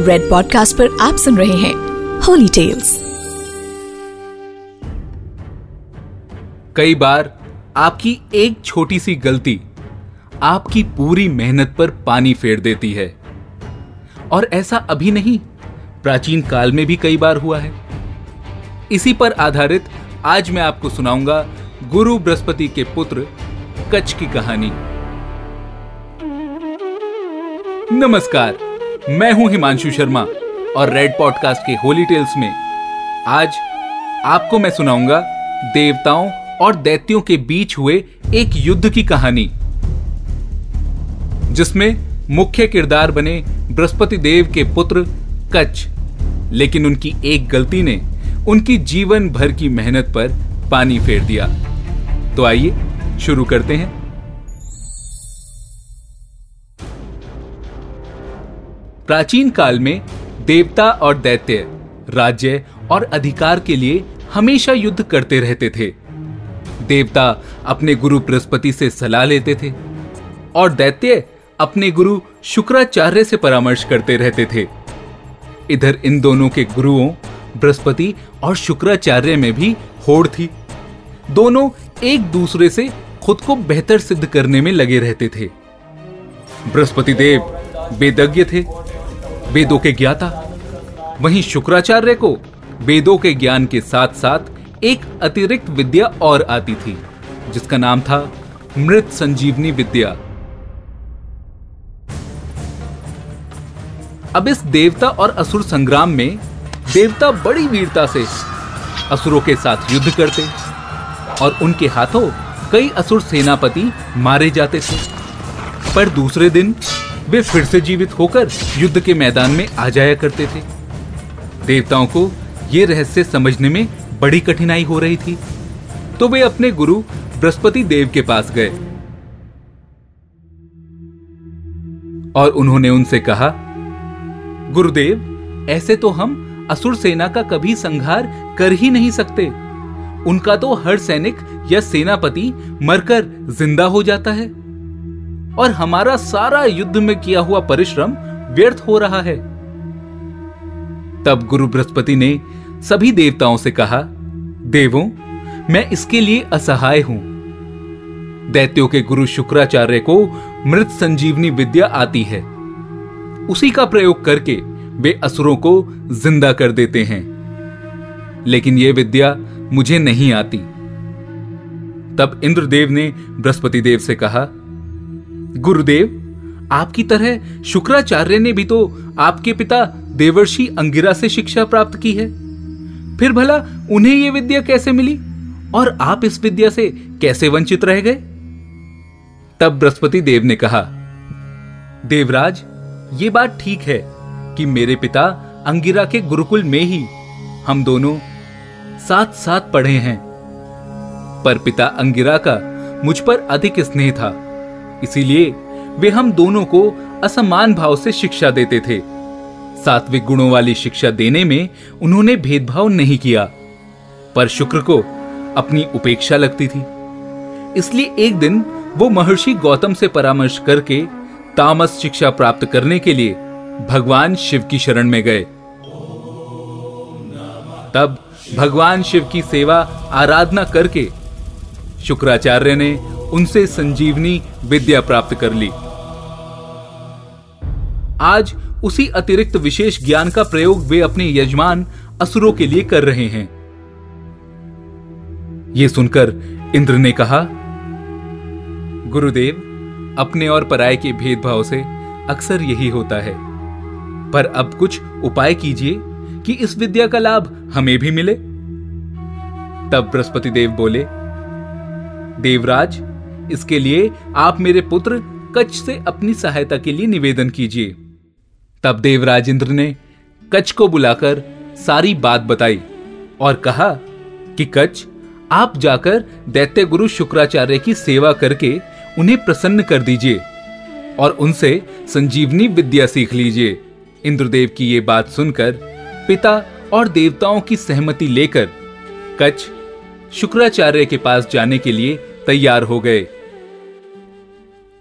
Red podcast पर आप सुन रहे हैं होली टेल्स कई बार आपकी एक छोटी सी गलती आपकी पूरी मेहनत पर पानी फेर देती है। और ऐसा अभी नहीं, प्राचीन काल में भी कई बार हुआ है। इसी पर आधारित आज मैं आपको सुनाऊँगा गुरु बृहस्पति के पुत्र कच्छ की कहानी। नमस्कार। मैं हूँ हिमांशु शर्मा और रेड पॉडकास्ट के होली टेल्स में आज आपको मैं सुनाऊँगा देवताओं और दैत्यों के बीच हुए एक युद्ध की कहानी, जिसमें मुख्य किरदार बने बृहस्पति देव के पुत्र कच्छ, लेकिन उनकी एक गलती ने उनकी जीवन भर की मेहनत पर पानी फेर दिया। तो आइए शुरू करते हैं। प्राचीन काल में देवता और दैत्य, राज्य और अधिकार के लिए हमेशा युद्ध करते रहते थे। देवता अपने गुरु बृहस्पति से सलाह लेते थे और दैत्य अपने गुरु शुक्राचार्य से परामर्श करते रहते थे। इधर इन दोनों के गुरुओं, बृहस्पति और शुक्राचार्य में भी होड़ थी। दोनों एक दूसरे से खुद को बेहतर सिद्ध करने में लगे रहते थे। बृहस्पति देव वेदज्ञ थे। वेदों के ज्ञाता। वहीं शुक्राचार्य को वेदों के ज्ञान के साथ साथ एक अतिरिक्त विद्या और आती थी, जिसका नाम था मृत संजीवनी विद्या। अब इस देवता और असुर संग्राम में देवता बड़ी वीरता से असुरों के साथ युद्ध करते और उनके हाथों कई असुर सेनापति मारे जाते थे। पर दूसरे दिन वे फिर से जीवित होकर युद्ध के मैदान में आ जाया करते थे। देवताओं को यह रहस्य समझने में बड़ी कठिनाई हो रही थी। तो वे अपने गुरु बृहस्पति देव के पास गए। और उन्होंने उनसे कहा, गुरुदेव, ऐसे तो हम असुर सेना का कभी संहार कर ही नहीं सकते। उनका तो हर सैनिक या सेनापति मरकर ज़िंदा हो जाता है। और हमारा सारा युद्ध में किया हुआ परिश्रम व्यर्थ हो रहा है। तब गुरु बृहस्पति ने सभी देवताओं से कहा, देवों, मैं इसके लिए असहाय हूँ। दैत्यों के गुरु शुक्राचार्य को मृत संजीवनी विद्या आती है। उसी का प्रयोग करके वे असुरों को ज़िंदा कर देते हैं। लेकिन यह विद्या मुझे नहीं आती। तब इंद्रदेव ने बृहस्पति देव से कहा गुरुदेव, आपकी तरह शुक्राचार्य ने भी तो आपके पिता देवर्षि अंगिरा से शिक्षा प्राप्त की है। फिर भला उन्हें यह विद्या कैसे मिली और आप इस विद्या से कैसे वंचित रह गए? तब बृहस्पति देव ने कहा, देवराज, ये बात ठीक है कि मेरे पिता अंगिरा के गुरुकुल में ही हम दोनों साथ साथ पढ़े हैं। पर पिता अंगिरा का मुझ पर अधिक स्नेह था। इसीलिए वे हम दोनों को असमान भाव से शिक्षा देते थे। सात्विक गुणों वाली शिक्षा देने में उन्होंने भेदभाव नहीं किया। पर शुक्र को अपनी उपेक्षा लगती थी। इसलिए एक दिन वो महर्षि गौतम से परामर्श करके तामस शिक्षा प्राप्त करने के लिए भगवान शिव की शरण में गए। तब भगवान शिव की सेवा आराधना करके शुक्राचार्य ने उनसे संजीवनी विद्या प्राप्त कर ली। आज उसी अतिरिक्त विशेष ज्ञान का प्रयोग वे अपने यजमान असुरों के लिए कर रहे हैं। यह सुनकर इंद्र ने कहा, गुरुदेव, अपने और पराय के भेदभाव से अक्सर यही होता है। पर अब कुछ उपाय कीजिए कि इस विद्या का लाभ हमें भी मिले। तब बृहस्पति देव बोले, देवराज इसके लिए आप मेरे पुत्र कच्छ से अपनी सहायता के लिए निवेदन कीजिए। तब देवराज इंद्र ने कच्छ को बुलाकर सारी बात बताई और कहा कि कच्छ, आप जाकर दैत्य गुरु शुक्राचार्य की सेवा करके उन्हें प्रसन्न कर दीजिए और उनसे संजीवनी विद्या सीख लीजिए। इंद्रदेव की ये बात सुनकर पिता और देवताओं की सहमति लेकर कच्छ शुक्राचार्य के पास जाने के लिए तैयार हो गए।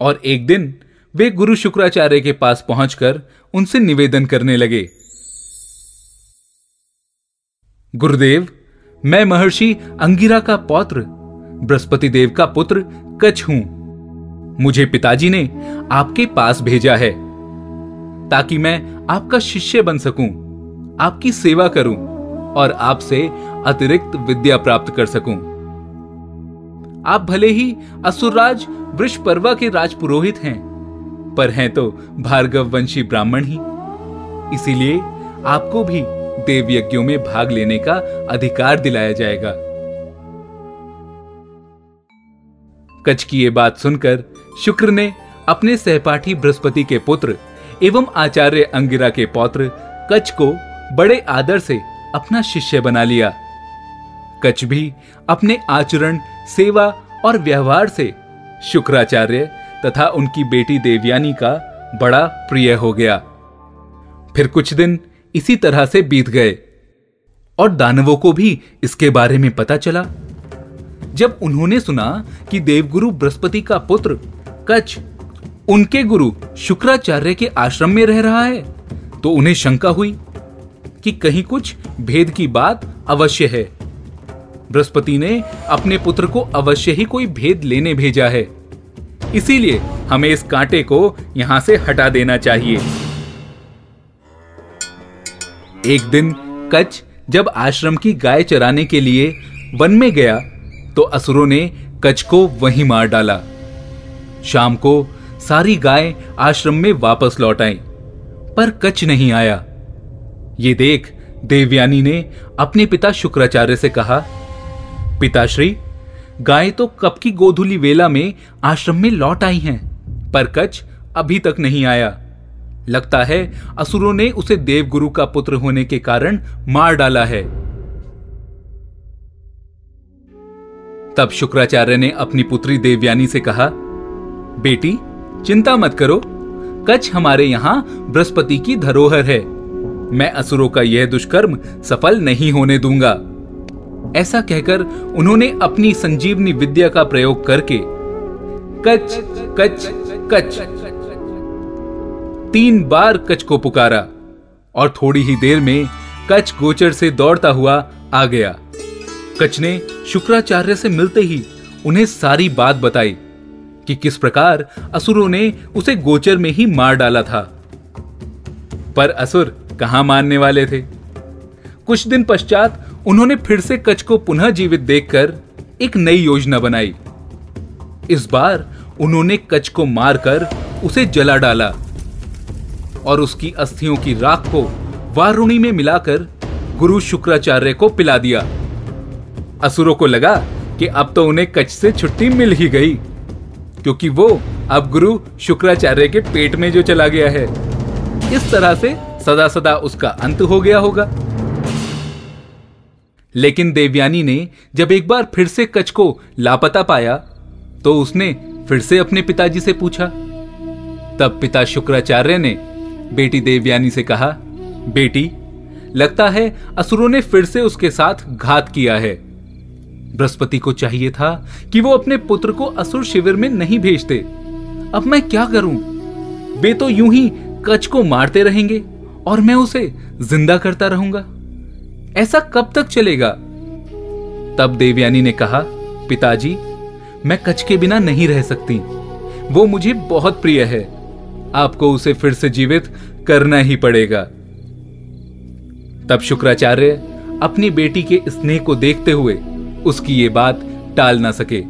और एक दिन वे गुरु शुक्राचार्य के पास पहुंचकर उनसे निवेदन करने लगे। गुरुदेव, मैं महर्षि अंगिरा का पौत्र, बृहस्पति देव का पुत्र कच्छ हूँ। मुझे पिताजी ने आपके पास भेजा है, ताकि मैं आपका शिष्य बन सकूँ, आपकी सेवा करूँ और आपसे अतिरिक्त विद्या प्राप्त कर सकूँ। आप भले ही असुरराज वृषपर्वा के राजपुरोहित हैं, पर हैं तो भार्गव वंशी ब्राह्मण ही। इसीलिए आपको भी देव यज्ञों में भाग लेने का अधिकार दिलाया जाएगा। कच की ये बात सुनकर शुक्र ने अपने सहपाठी बृहस्पति के पुत्र एवं आचार्य अंगिरा के पौत्र कच को बड़े आदर से अपना शिष्य बना लिया। कच भी अपने आचरण सेवा और व्यवहार से शुक्राचार्य तथा उनकी बेटी देवयानी का बड़ा प्रिय हो गया। फिर कुछ दिन इसी तरह से बीत गए और दानवों को भी इसके बारे में पता चला। जब उन्होंने सुना कि देवगुरु बृहस्पति का पुत्र कच्छ उनके गुरु शुक्राचार्य के आश्रम में रह रहा है तो उन्हें शंका हुई कि कहीं कुछ भेद की बात अवश्य है। बृहस्पति ने अपने पुत्र को अवश्य ही कोई भेद लेने भेजा है। इसीलिए हमें इस कांटे को यहाँ से हटा देना चाहिए। एक दिन कच जब आश्रम की गाय चराने के लिए वन में गया तो असुरों ने कच को वहीं मार डाला। शाम को सारी गाय आश्रम में वापस लौट आई, पर कच नहीं आया। ये देख देवयानी ने अपने पिता शुक्राचार्य से कहा पिताश्री, गाय तो कब की गोधुली वेला में आश्रम में लौट आई हैं, पर कच अभी तक नहीं आया। लगता है असुरों ने उसे देवगुरु का पुत्र होने के कारण मार डाला है। तब शुक्राचार्य ने अपनी पुत्री देवयानी से कहा, बेटी, चिंता मत करो कच हमारे यहाँ बृहस्पति की धरोहर है। मैं असुरों का यह दुष्कर्म सफल नहीं होने दूँगा। ऐसा कहकर उन्होंने अपनी संजीवनी विद्या का प्रयोग करके कच कच कच तीन बार कच को पुकारा और थोड़ी ही देर में कच गोचर से दौड़ता हुआ आ गया। कच ने शुक्राचार्य से मिलते ही उन्हें सारी बात बताई कि किस प्रकार असुरों ने उसे गोचर में ही मार डाला था। पर असुर कहाँ मानने वाले थे? कुछ दिन पश्चात उन्होंने फिर से कच्छ को पुनः जीवित देखकर एक नई योजना बनाई। इस बार उन्होंने कच को मारकर उसे जला डाला और उसकी अस्थियों की राख को वारुणी में मिलाकर गुरु शुक्राचार्य को पिला दिया। असुरों को लगा कि अब तो उन्हें कच्छ से छुट्टी मिल ही गई, क्योंकि वो अब गुरु शुक्राचार्य के पेट में जो चला गया है, इस तरह से सदा सदा उसका अंत हो गया होगा। लेकिन देवयानी ने जब एक बार फिर से कच को लापता पाया तो उसने फिर से अपने पिताजी से पूछा। तब पिता शुक्राचार्य ने बेटी देवयानी से कहा, बेटी, लगता है असुरों ने फिर से उसके साथ घात किया है। बृहस्पति को चाहिए था कि वो अपने पुत्र को असुर शिविर में नहीं भेजते। अब मैं क्या करूँ? वे तो यूँ ही कच को मारते रहेंगे और मैं उसे ज़िंदा करता रहूँगा। ऐसा कब तक चलेगा? तब देवयानी ने कहा, पिताजी, मैं कच के बिना नहीं रह सकती। वो मुझे बहुत प्रिय है। आपको उसे फिर से जीवित करना ही पड़ेगा। तब शुक्राचार्य अपनी बेटी के स्नेह को देखते हुए उसकी ये बात टाल ना सके।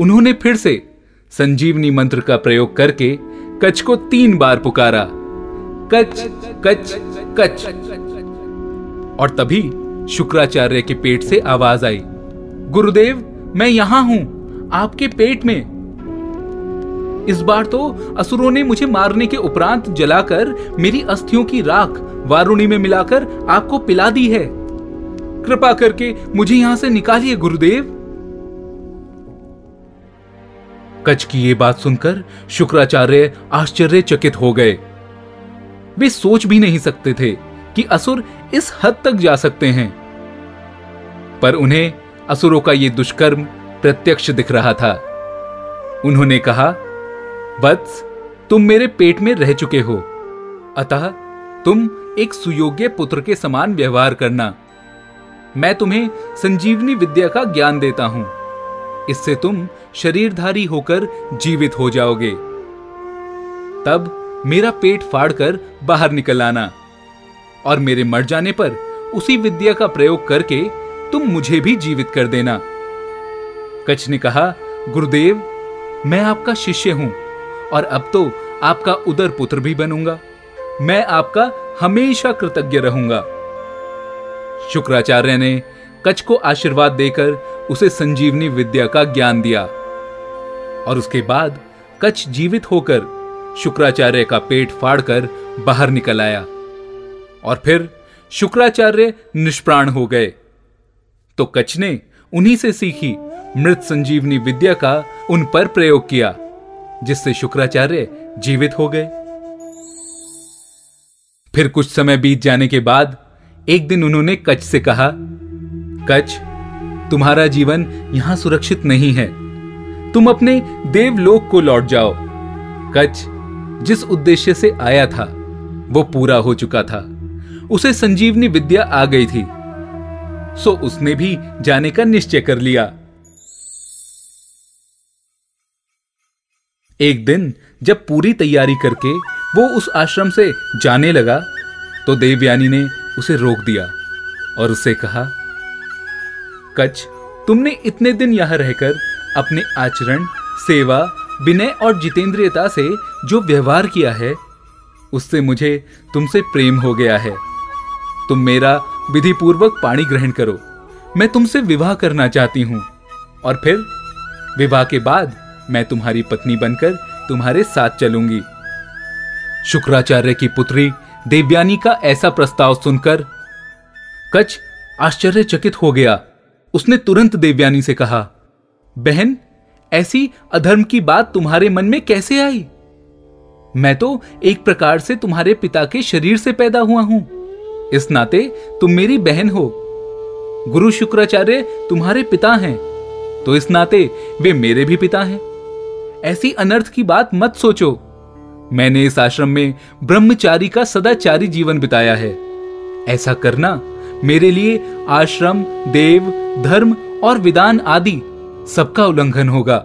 उन्होंने फिर से संजीवनी मंत्र का प्रयोग करके कच्छ को तीन बार पुकारा। कच कच कच और तभी शुक्राचार्य के पेट से आवाज़ आई, गुरुदेव, मैं यहाँ हूँ, आपके पेट में। इस बार तो असुरों ने मुझे मारने के उपरांत जलाकर मेरी अस्थियों की राख वारुणी में मिलाकर आपको पिला दी है। कृपा करके मुझे यहाँ से निकालिए, गुरुदेव। कच की ये बात सुनकर शुक्राचार्य आश्चर्यचकित हो गए। वे सोच भी नहीं सकते थे कि असुर इस हद तक जा सकते हैं। पर उन्हें असुरों का यह दुष्कर्म प्रत्यक्ष दिख रहा था। उन्होंने कहा वत्स तुम मेरे पेट में रह चुके हो। अतः तुम एक सुयोग्य पुत्र के समान व्यवहार करना। मैं तुम्हें संजीवनी विद्या का ज्ञान देता हूँ। इससे तुम शरीरधारी होकर जीवित हो जाओगे। तब मेरा पेट फाड़कर बाहर निकल आना। और मेरे मर जाने पर उसी विद्या का प्रयोग करके तुम मुझे भी जीवित कर देना। कच्छ ने कहा, गुरुदेव, मैं आपका शिष्य हूँ और अब तो आपका उदर पुत्र भी बनूँगा। मैं आपका हमेशा कृतज्ञ रहूँगा। शुक्राचार्य ने कच्छ को आशीर्वाद देकर उसे संजीवनी विद्या का ज्ञान दिया। और उसके बाद कच्छ जीवित होकर शुक्राचार्य का पेट फाड़कर बाहर निकल आया। और फिर शुक्राचार्य निष्प्राण हो गए। तो कच ने उन्हीं से सीखी, मृत संजीवनी विद्या का उन पर प्रयोग किया, जिससे शुक्राचार्य जीवित हो गए। फिर कुछ समय बीत जाने के बाद, एक दिन उन्होंने कच से कहा कच तुम्हारा जीवन यहाँ सुरक्षित नहीं है। तुम अपने देवलोक को लौट जाओ। कच जिस उद्देश्य से आया था, वो पूरा हो चुका था। उसे संजीवनी विद्या आ गई थी। सो उसने भी जाने का निश्चय कर लिया। एक दिन जब पूरी तैयारी करके वो उस आश्रम से जाने लगा तो देवयानी ने उसे रोक दिया और उसे कहा कच तुमने इतने दिन यहाँ रहकर अपने आचरण, सेवा, विनय और जितेंद्रियता से जो व्यवहार किया है, उससे मुझे तुमसे प्रेम हो गया है। तुम मेरा विधि पूर्वक पाणी ग्रहण करो। मैं तुमसे विवाह करना चाहती हूँ। और फिर, विवाह के बाद मैं तुम्हारी पत्नी बनकर तुम्हारे साथ चलूँगी। शुक्राचार्य की पुत्री देवयानी का ऐसा प्रस्ताव सुनकर कच आश्चर्यचकित हो गया। उसने तुरंत देवयानी से कहा, बहन, ऐसी अधर्म की बात तुम्हारे मन में कैसे आई? मैं तो एक प्रकार से तुम्हारे पिता के शरीर से पैदा हुआ हूँ। इस नाते तुम मेरी बहन हो। गुरु शुक्राचार्य तुम्हारे पिता हैं तो इस नाते वे मेरे भी पिता हैं। ऐसी अनर्थ की बात मत सोचो। मैंने इस आश्रम में ब्रह्मचारी का सदाचारी जीवन बिताया है। ऐसा करना मेरे लिए आश्रम, देव, धर्म और विधान आदि सबका उल्लंघन होगा।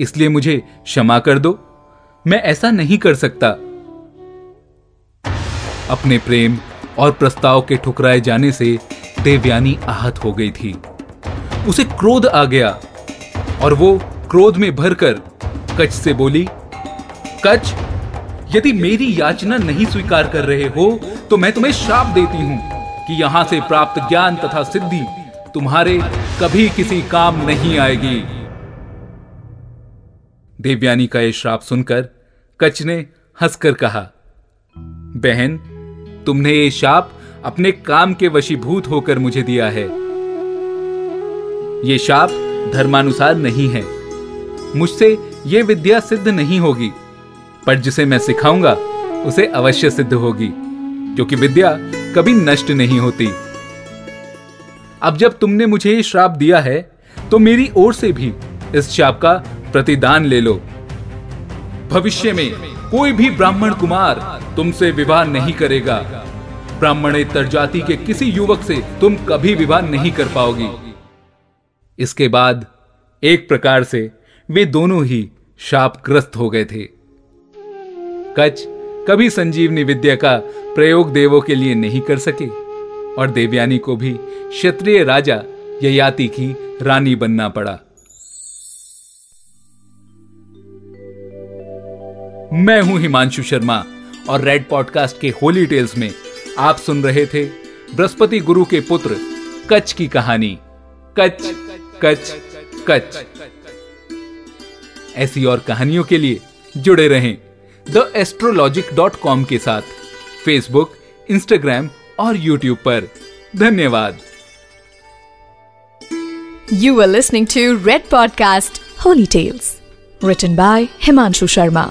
इसलिए मुझे क्षमा कर दो। मैं ऐसा नहीं कर सकता। अपने प्रेम और प्रस्ताव के ठुकराए जाने से देवयानी आहत हो गई थी। उसे क्रोध आ गया और वो क्रोध में भरकर कच से बोली कच यदि मेरी याचना नहीं स्वीकार कर रहे हो तो मैं तुम्हें श्राप देती हूँ कि यहाँ से प्राप्त ज्ञान तथा सिद्धि तुम्हारे कभी किसी काम नहीं आएगी। देवयानी का यह श्राप सुनकर कच ने हंसकर कहा, बहन तुमने ये शाप अपने काम के वशीभूत होकर मुझे दिया है। ये शाप धर्मानुसार नहीं है। मुझसे ये विद्या सिद्ध नहीं होगी, पर जिसे मैं सिखाऊँगा, उसे अवश्य सिद्ध होगी, क्योंकि विद्या कभी नष्ट नहीं होती। अब जब तुमने मुझे ये श्राप दिया है तो मेरी ओर से भी इस शाप का प्रतिदान ले लो। भविष्य में कोई भी ब्राह्मण कुमार तुमसे विवाह नहीं करेगा। ब्राह्मणेतर जाति के किसी युवक से तुम कभी विवाह नहीं कर पाओगी। इसके बाद एक प्रकार से वे दोनों ही शापग्रस्त हो गए थे। कच कभी संजीवनी विद्या का प्रयोग देवों के लिए नहीं कर सके और देवयानी को भी क्षत्रिय राजा ययाति की रानी बनना पड़ा। मैं हूँ हिमांशु शर्मा और रेड पॉडकास्ट के होली टेल्स में आप सुन रहे थे बृहस्पति गुरु के पुत्र कच की कहानी। कच कच कच ऐसी और कहानियों के लिए जुड़े रहें द एस्ट्रोलॉजिक डॉट कॉम के साथ फेसबुक इंस्टाग्राम और यूट्यूब पर। धन्यवाद। You were listening to Red Podcast Holy Tales, written by Himanshu Sharma,